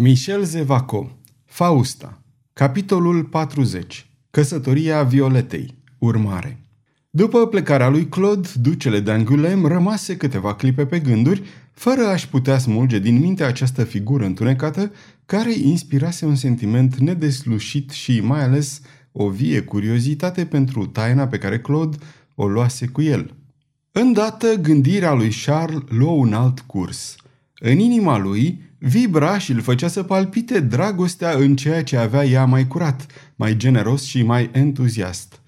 Michel Zevaco Fausta Capitolul 40 Căsătoria Violetei Urmare După plecarea lui Claude, ducele de Angulem rămase câteva clipe pe gânduri, fără a-și putea smulge din minte această figură întunecată care inspirase un sentiment nedeslușit și mai ales o vie curiozitate pentru taina pe care Claude o luase cu el. Îndată gândirea lui Charles luă un alt curs. În inima lui vibra și îl făcea să palpite dragostea în ceea ce avea ea mai curat, mai generos și mai entuziast.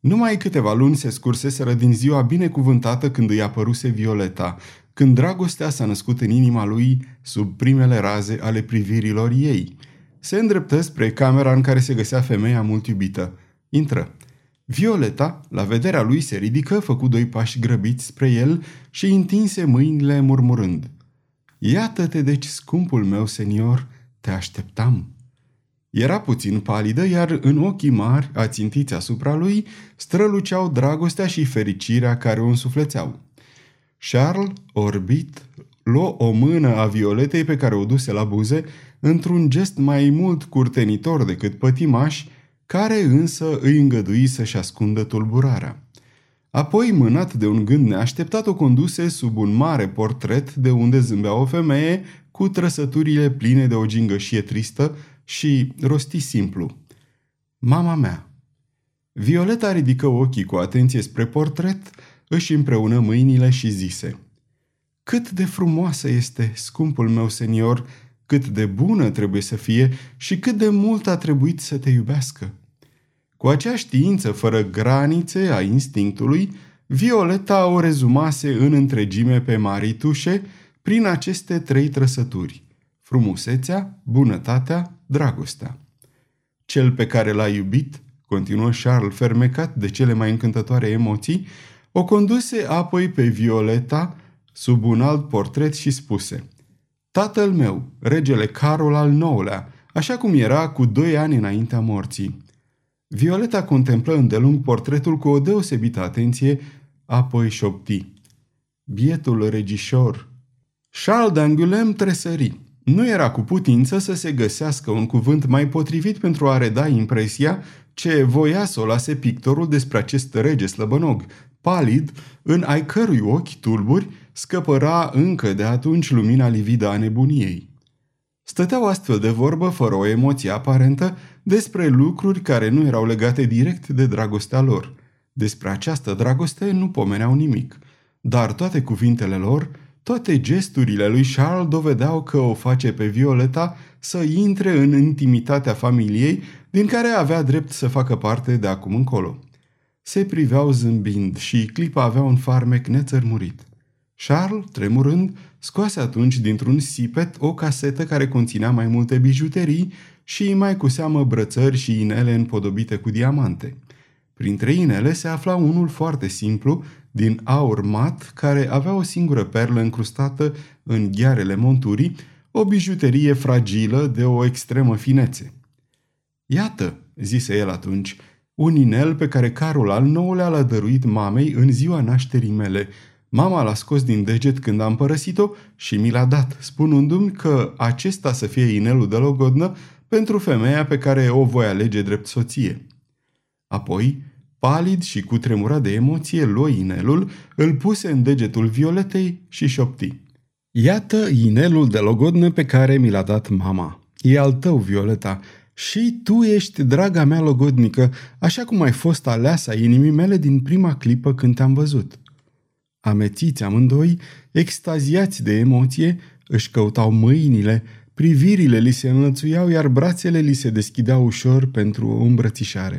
Numai câteva luni se scurseseră din ziua binecuvântată când îi apăruse Violeta, când dragostea s-a născut în inima lui sub primele raze ale privirilor ei. Se îndreptă spre camera în care se găsea femeia mult iubită. Intră. Violeta, la vederea lui, se ridică, făcu doi pași grăbiți spre el și întinse mâinile murmurând. Iată-te deci, scumpul meu senior, te așteptam. Era puțin palidă, iar în ochii mari, ațintiți asupra lui, străluceau dragostea și fericirea care o însuflețeau. Charles, orbit, luă o mână a Violetei pe care o duse la buze, într-un gest mai mult curtenitor decât pătimaș, care însă îi îngădui să-și ascundă tulburarea. Apoi, mânat de un gând neașteptat, o conduse sub un mare portret de unde zâmbea o femeie cu trăsăturile pline de o gingășie tristă și rosti simplu. Mama mea. Violeta ridică ochii cu atenție spre portret, își împreună mâinile și zise Cât de frumoasă este, scumpul meu senior, cât de bună trebuie să fie și cât de mult a trebuit să te iubească. Cu acea știință fără granițe a instinctului, Violeta o rezumase în întregime pe Maritușe prin aceste trei trăsături – frumusețea, bunătatea, dragostea. Cel pe care l-a iubit, continuă Charles fermecat de cele mai încântătoare emoții, o conduse apoi pe Violeta sub un alt portret și spuse Tatăl meu, regele Carol al IX-lea, așa cum era cu doi ani înaintea morții. Violeta contemplă îndelung portretul cu o deosebită atenție, apoi șopti. Bietul regișor. Charles d'Angulem tresări. Nu era cu putință să se găsească un cuvânt mai potrivit pentru a reda impresia ce voia să o lase pictorul despre acest rege slăbănog, palid, în ai cărui ochi tulburi scăpăra încă de atunci lumina lividă a nebuniei. Stăteau astfel de vorbă, fără o emoție aparentă, despre lucruri care nu erau legate direct de dragostea lor. Despre această dragoste nu pomeneau nimic, dar toate cuvintele lor, toate gesturile lui Charles dovedeau că o face pe Violeta să intre în intimitatea familiei din care avea drept să facă parte de acum încolo. Se priveau zâmbind și clipa avea un farmec nețărmurit. Charles, tremurând, scoase atunci dintr-un sipet o casetă care conținea mai multe bijuterii și mai cu seamă brățări și inele împodobite cu diamante. Printre inele se afla unul foarte simplu, din aur mat, care avea o singură perlă încrustată în ghearele monturii, o bijuterie fragilă de o extremă finețe. Iată, zise el atunci, un inel pe care Carol al nouălea l-a dăruit mamei în ziua nașterii mele – Mama l-a scos din deget când am părăsit-o și mi l-a dat, spunându-mi că acesta să fie inelul de logodnă pentru femeia pe care o voi alege drept soție. Apoi, palid și cu tremura de emoție, luă inelul, îl puse în degetul Violetei și șopti. Iată inelul de logodnă pe care mi l-a dat mama. E al tău, Violeta, și tu ești draga mea logodnică, așa cum ai fost aleasa inimii mele din prima clipă când te-am văzut. Amețiți amândoi, extaziați de emoție, își căutau mâinile, privirile li se înlățuiau, iar brațele li se deschideau ușor pentru o îmbrățișare.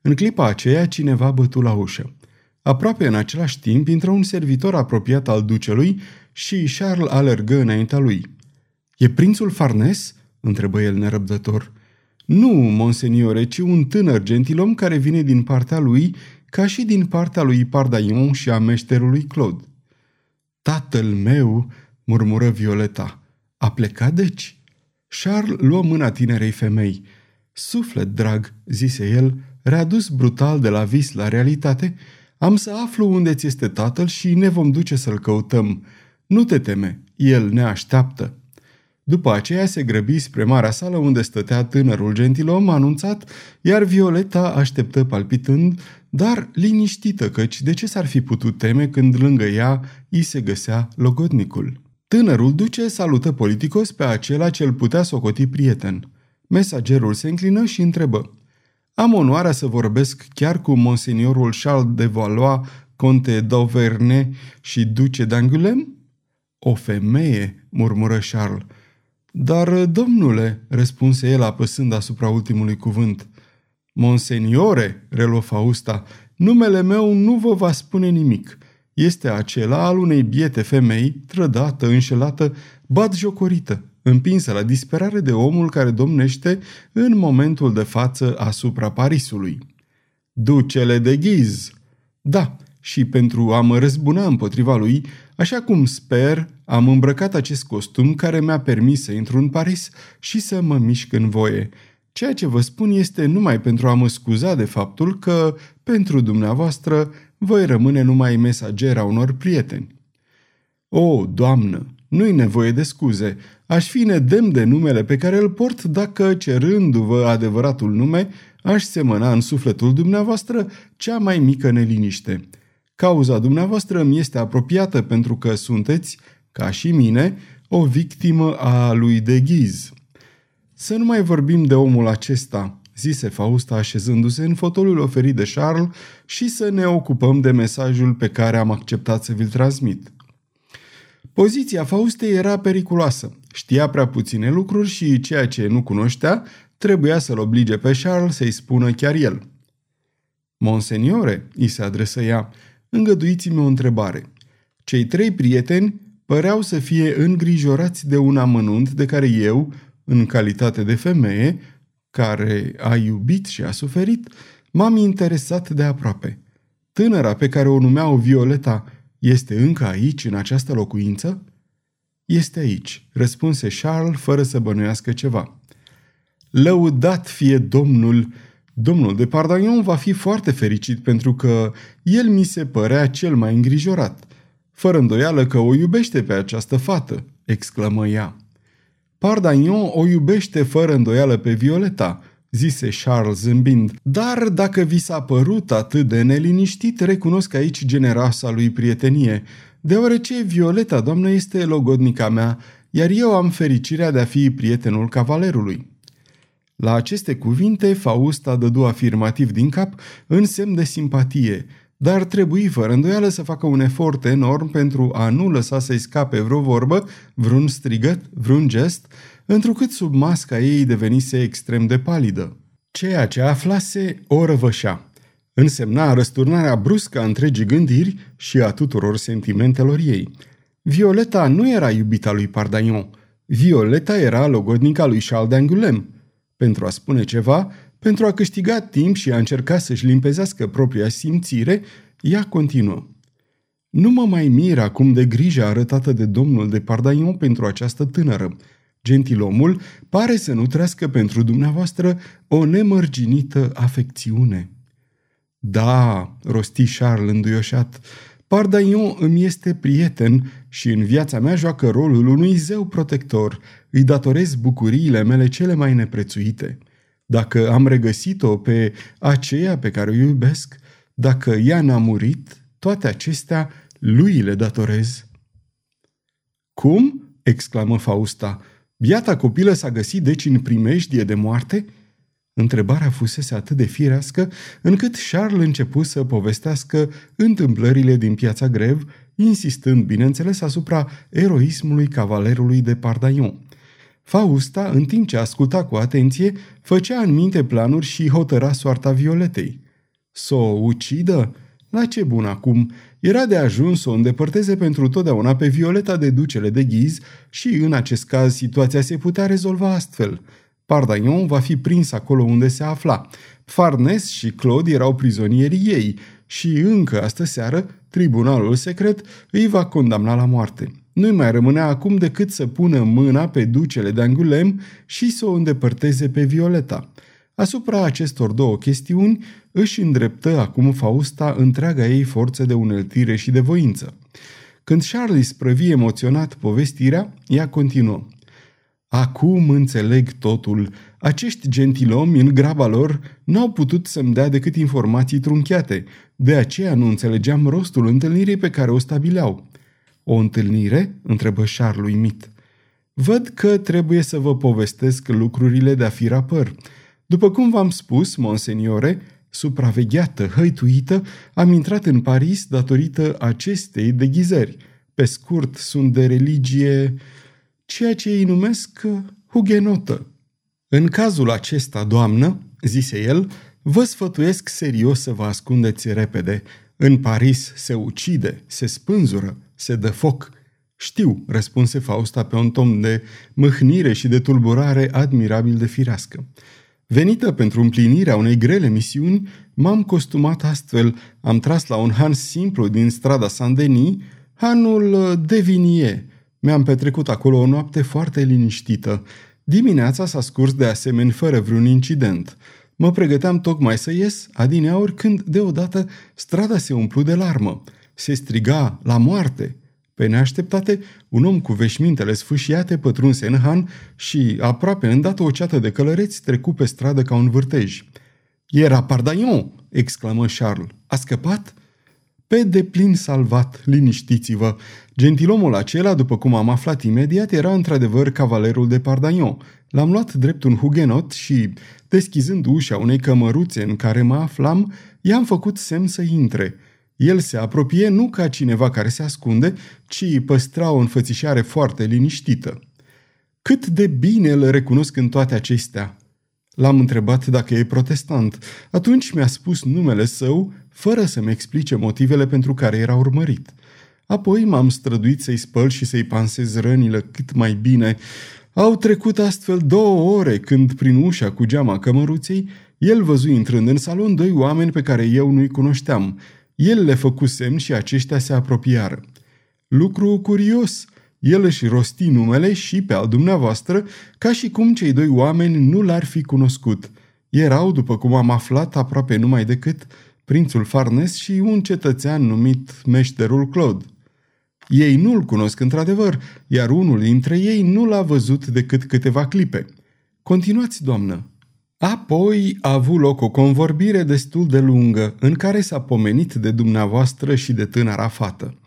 În clipa aceea, cineva bătu la ușă. Aproape în același timp, intră un servitor apropiat al ducelui și Charles alergă înaintea lui. E prințul Farnes?" întrebă el nerăbdător. Nu, monseniore, ci un tânăr gentilom care vine din partea lui ca și din partea lui Pardaion și a meșterului Claude. Tatăl meu, murmură Violeta, a plecat deci? Charles luă mâna tinerei femei. Suflet drag, zise el, readus brutal de la vis la realitate, am să aflu unde ți este tatăl și ne vom duce să-l căutăm. Nu te teme, el ne așteaptă. După aceea se grăbi spre marea sală unde stătea tânărul gentilom anunțat, iar Violeta așteptă palpitând, dar liniștită căci de ce s-ar fi putut teme când lângă ea îi se găsea logodnicul. Tânărul duce salută politicos pe acela ce îl putea socoti prieten. Mesagerul se înclină și întrebă. Am onoarea să vorbesc chiar cu monseniorul Charles de Valois, conte d'Auvergne și duce d'Angulem? O femeie, murmură Charles. Dar, domnule, răspunse el apăsând asupra ultimului cuvânt. Monseniore, reluă Fausta, numele meu nu vă va spune nimic. Este acela al unei biete femei, trădată, înșelată, jocorită, împinsă la disperare de omul care domnește în momentul de față asupra Parisului. Ducele de ghiz. Da, și pentru a mă răzbuna împotriva lui, așa cum sper, am îmbrăcat acest costum care mi-a permis să intru în Paris și să mă mișc în voie. Ceea ce vă spun este numai pentru a mă scuza de faptul că, pentru dumneavoastră, voi rămâne numai mesagera unor prieteni. O, doamnă, nu-i nevoie de scuze. Aș fi nedemn de numele pe care îl port dacă, cerându-vă adevăratul nume, aș semăna în sufletul dumneavoastră cea mai mică neliniște. Cauza dumneavoastră mi este apropiată pentru că sunteți, ca și mine, o victimă a lui de ghiz. Să nu mai vorbim de omul acesta, zise Fausta așezându-se în fotolul oferit de Charles și să ne ocupăm de mesajul pe care am acceptat să vi-l transmit. Poziția Faustei era periculoasă. Știa prea puține lucruri și ceea ce nu cunoștea trebuia să-l oblige pe Charles să-i spună chiar el. Monseniore, îi se adresă ea, îngăduiți-mi o întrebare. Cei trei prieteni păreau să fie îngrijorați de un amănunt de care eu, în calitate de femeie, care a iubit și a suferit, m-am interesat de aproape. Tânăra pe care o numeau Violeta este încă aici, în această locuință? Este aici, răspunse Charles fără să bănuiască ceva. Lăudat fie Domnul! Domnul de Pardagnon va fi foarte fericit pentru că el mi se părea cel mai îngrijorat. Fără îndoială că o iubește pe această fată, exclamă ea. Pardagnon o iubește fără îndoială pe Violeta, zise Charles zâmbind, dar dacă vi s-a părut atât de neliniștit, recunosc aici generoasa lui prietenie, deoarece Violeta, doamnă, este logodnica mea, iar eu am fericirea de a fi prietenul cavalerului. La aceste cuvinte, Fausta dădu afirmativ din cap în semn de simpatie, dar trebuie fără îndoială să facă un efort enorm pentru a nu lăsa să-i scape vreo vorbă, vreun strigăt, vreun gest, întrucât sub masca ei devenise extrem de palidă. Ceea ce aflase o răvășea. Însemna răsturnarea bruscă a întregii gândiri și a tuturor sentimentelor ei. Violeta nu era iubita lui Pardagnon. Violeta era logodnica lui Charles d'Angulem. Pentru a spune ceva, pentru a câștiga timp și a încerca să-și limpezească propria simțire, ea continuă. Nu mă mai mir acum de grija arătată de domnul de Pardaion pentru această tânără. Gentilomul pare să nu trească pentru dumneavoastră o nemărginită afecțiune. Da, rosti Charles înduioșat, Pardaion îmi este prieten și în viața mea joacă rolul unui zeu protector. Îi datorez bucuriile mele cele mai neprețuite. Dacă am regăsit-o pe aceea pe care o iubesc, dacă ea n-a murit, toate acestea lui le datorez. Cum? exclamă Fausta. Biata copilă s-a găsit deci în primejdie de moarte? Întrebarea fusese atât de firească, încât Charles începu să povestească întâmplările din piața grev, insistând, bineînțeles, asupra eroismului cavalerului de Pardaion. Fausta, în timp ce asculta cu atenție, făcea în minte planuri și hotăra soarta Violetei. Să o ucidă? La ce bun acum? Era de ajuns să o îndepărteze pentru totdeauna pe Violeta de ducele de ghiz și, în acest caz, situația se putea rezolva astfel. Pardagnon va fi prins acolo unde se afla. Farnes și Claude erau prizonierii ei și încă astă seară tribunalul secret îi va condamna la moarte. Nu-i mai rămânea acum decât să pună mâna pe ducele de Angulem și să o îndepărteze pe Violeta. Asupra acestor două chestiuni își îndreptă acum Fausta întreaga ei forță de uneltire și de voință. Când Charles sprăvi emoționat povestirea, ea continuă. Acum înțeleg totul. Acești gentilomi, în graba lor, n-au putut să-mi dea decât informații trunchiate. De aceea nu înțelegeam rostul întâlnirii pe care o stabileau. O întâlnire? întrebă Charles uimit. Văd că trebuie să vă povestesc lucrurile de-a fi rapăr. După cum v-am spus, monseniore, supravegheată, hăituită, am intrat în Paris datorită acestei deghizări. Pe scurt, sunt de religie ceea ce ei numesc hugenotă. În cazul acesta, doamnă, zise el, vă sfătuiesc serios să vă ascundeți repede. În Paris se ucide, se spânzură, se dă foc. Știu, răspunse Fausta pe un tom de mâhnire și de tulburare admirabil de firească. Venită pentru împlinirea unei grele misiuni, m-am costumat astfel, am tras la un han simplu din strada Saint-Denis, hanul Devinier. Mi-am petrecut acolo o noapte foarte liniștită. Dimineața s-a scurs de asemenea fără vreun incident. Mă pregăteam tocmai să ies, adineauri, când, deodată, strada se umplu de larmă. Se striga la moarte. Pe neașteptate, un om cu veșmintele sfâșiate pătrunse în han și, aproape îndată, o ceată de călăreți trecu pe stradă ca un vârtej. Era Pardaion!" exclamă Charles. A scăpat?" Pe deplin salvat, liniștiți-vă. Gentilomul acela, după cum am aflat imediat, era într-adevăr cavalerul de Pardaion. L-am luat drept un hugenot și, deschizând ușa unei cămăruțe în care mă aflam, i-am făcut semn să intre. El se apropie nu ca cineva care se ascunde, ci păstra o înfățișare foarte liniștită. Cât de bine îl recunosc în toate acestea! L-am întrebat dacă e protestant. Atunci mi-a spus numele său, fără să-mi explice motivele pentru care era urmărit. Apoi m-am străduit să-i spăl și să-i pansez rănile cât mai bine. Au trecut astfel două ore când, prin ușa cu geama cămăruței, el văzu intrând în salon doi oameni pe care eu nu-i cunoșteam. El le făcu semn și aceștia se apropiară. Lucru curios, el își rosti numele și pe al dumneavoastră, ca și cum cei doi oameni nu l-ar fi cunoscut. Erau, după cum am aflat, aproape numai decât prințul Farnes și un cetățean numit meșterul Claude. Ei nu-l cunosc într-adevăr, iar unul dintre ei nu l-a văzut decât câteva clipe. Continuați, doamnă. Apoi a avut loc o convorbire destul de lungă, în care s-a pomenit de dumneavoastră și de tânăra fată.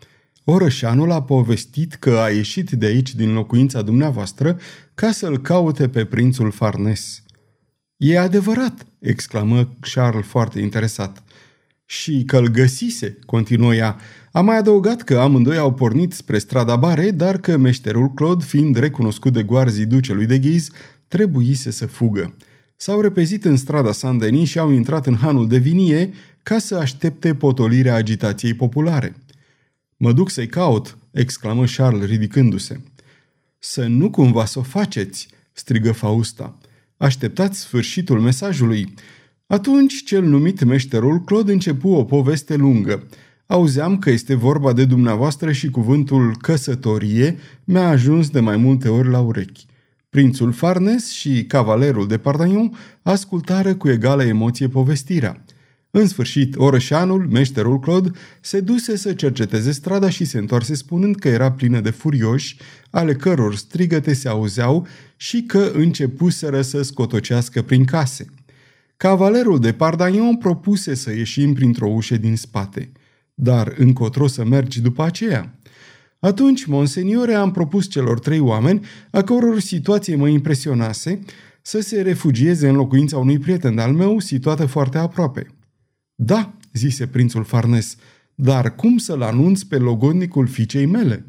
Orășanul a povestit că a ieșit de aici din locuința dumneavoastră ca să-l caute pe prințul Farnes. E adevărat, exclamă Charles foarte interesat. Și că-l găsise, continuă ea. A mai adăugat că amândoi au pornit spre strada Bare, dar că meșterul Claude, fiind recunoscut de goarzii ducelui de Ghiz, trebuise să fugă. S-au repezit în strada Saint-Denis și au intrat în hanul de vinie ca să aștepte potolirea agitației populare. Mă duc să-i caut!" exclamă Charles ridicându-se. Să nu cumva să o faceți!" strigă Fausta. Așteptați sfârșitul mesajului. Atunci cel numit meșterul Claude începu o poveste lungă. Auzeam că este vorba de dumneavoastră și cuvântul căsătorie mi-a ajuns de mai multe ori la urechi. Prințul Farnes și cavalerul de Pardaion ascultară cu egală emoție povestirea. În sfârșit, orășanul, meșterul Claude, se duse să cerceteze strada și se întoarse spunând că era plină de furioși, ale căror strigăte se auzeau și că începuseră să scotocească prin case. Cavalerul de Pardaion propuse să ieșim printr-o ușă din spate. Dar încotro să mergi după aceea? Atunci, monseniore, am propus celor trei oameni, a căror situație mă impresionase, să se refugieze în locuința unui prieten al meu, situată foarte aproape – da, zise prințul Farnes, dar cum să-l anunț pe logodnicul fiicei mele?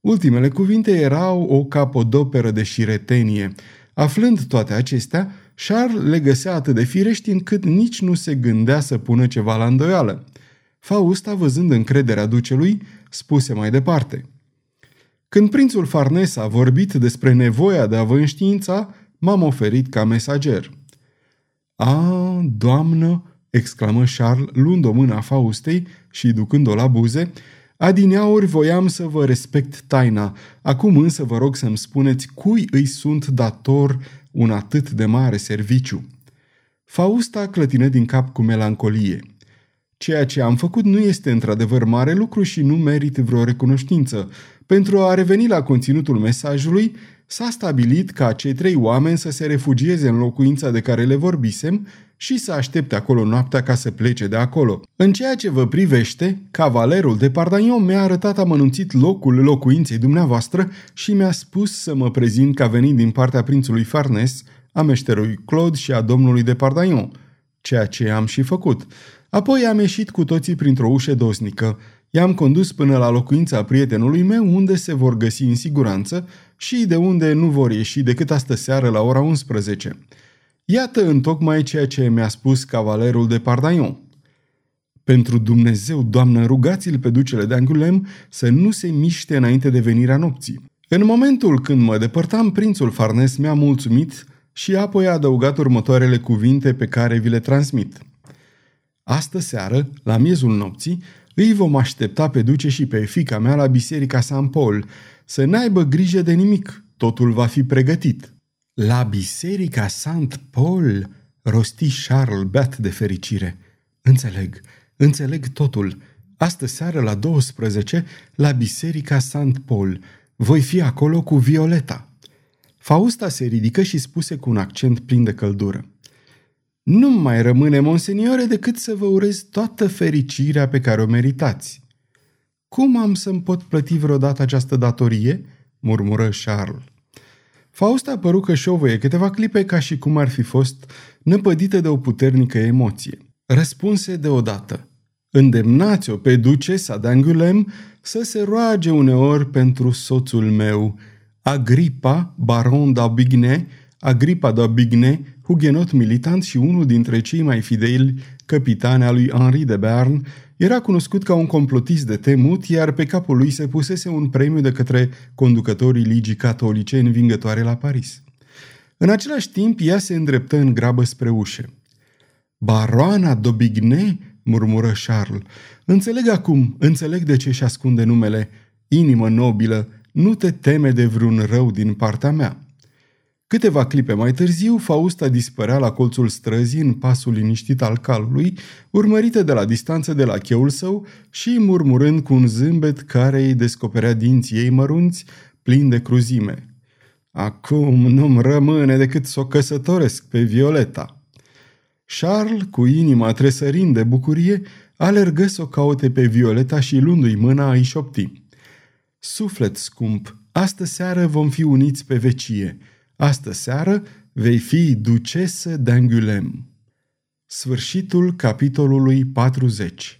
Ultimele cuvinte erau o capodoperă de șiretenie. Aflând toate acestea, Charles le găsea atât de firești încât nici nu se gândea să pună ceva la îndoială. Fausta, văzând încrederea ducelui, spuse mai departe. Când prințul Farnes a vorbit despre nevoia de a vă înștiința, m-am oferit ca mesager. A, doamnă, exclamă Charles, luând o mână a Faustei și ducând-o la buze, Adineauri voiam să vă respect taina, acum însă vă rog să-mi spuneți cui îi sunt dator un atât de mare serviciu. Fausta clătină din cap cu melancolie. Ceea ce am făcut nu este într-adevăr mare lucru și nu merit vreo recunoștință. Pentru a reveni la conținutul mesajului, s-a stabilit ca cei trei oameni să se refugieze în locuința de care le vorbisem și să aștepte acolo noaptea ca să plece de acolo. În ceea ce vă privește, cavalerul de Pardagnon mi-a arătat amănunțit locul locuinței dumneavoastră și mi-a spus să mă prezint ca venind din partea prințului Farnes, a meșterului Claude și a domnului de Pardagnon, ceea ce am și făcut. Apoi am ieșit cu toții printr-o ușă dosnică. I-am condus până la locuința prietenului meu, unde se vor găsi în siguranță și de unde nu vor ieși decât astă seară la ora 11. Iată întocmai ceea ce mi-a spus cavalerul de Pardaion. Pentru Dumnezeu, doamnă, rugați-l pe ducele de Angulem să nu se miște înainte de venirea nopții. În momentul când mă depărtam, prințul Farnes mi-a mulțumit și apoi a adăugat următoarele cuvinte pe care vi le transmit. Astă seară, la miezul nopții, îi vom aștepta pe duce și pe fica mea la biserica San Paul, să n-aibă grijă de nimic, totul va fi pregătit. La biserica Saint Paul, rosti Charles beat de fericire. Înțeleg, înțeleg totul. Astă seară la 12, la biserica Saint Paul. Voi fi acolo cu Violeta. Fausta se ridică și spuse cu un accent plin de căldură. Nu mai rămâne, monseniore, decât să vă urez toată fericirea pe care o meritați. Cum am să-mi pot plăti vreodată această datorie?" murmură Charles. Fausta păru că șovăie câteva clipe ca și cum ar fi fost năpădită de o puternică emoție. Răspunse deodată. Îndemnați-o pe ducesa de Angulem să se roage uneori pentru soțul meu, Agripa, baron d'Aubigné, Agripa d'Aubigné, hugenot militant și unul dintre cei mai fideli capitani al lui Henri de Bern, era cunoscut ca un complotist de temut, iar pe capul lui se pusese un premiu de către conducătorii ligii catolice învingătoare la Paris. În același timp, ea se îndreptă în grabă spre ușă. Baroana d'Aubigné, murmură Charles. Înțeleg acum, înțeleg de ce și ascunde numele. Inimă nobilă, nu te teme de vreun rău din partea mea. Câteva clipe mai târziu, Fausta dispărea la colțul străzii în pasul liniștit al calului, urmărită de la distanță de la cheul său și murmurând cu un zâmbet care îi descoperea dinții ei mărunți, plini de cruzime. Acum nu-mi rămâne decât să o căsătoresc pe Violeta. Charles, cu inima tresărind de bucurie, alergă să o caute pe Violeta și luându-i mâna îi șopti. Suflet scump, astă seară vom fi uniți pe vecie. Astă seară vei fi ducesă d'Angulem. Sfârșitul capitolului 40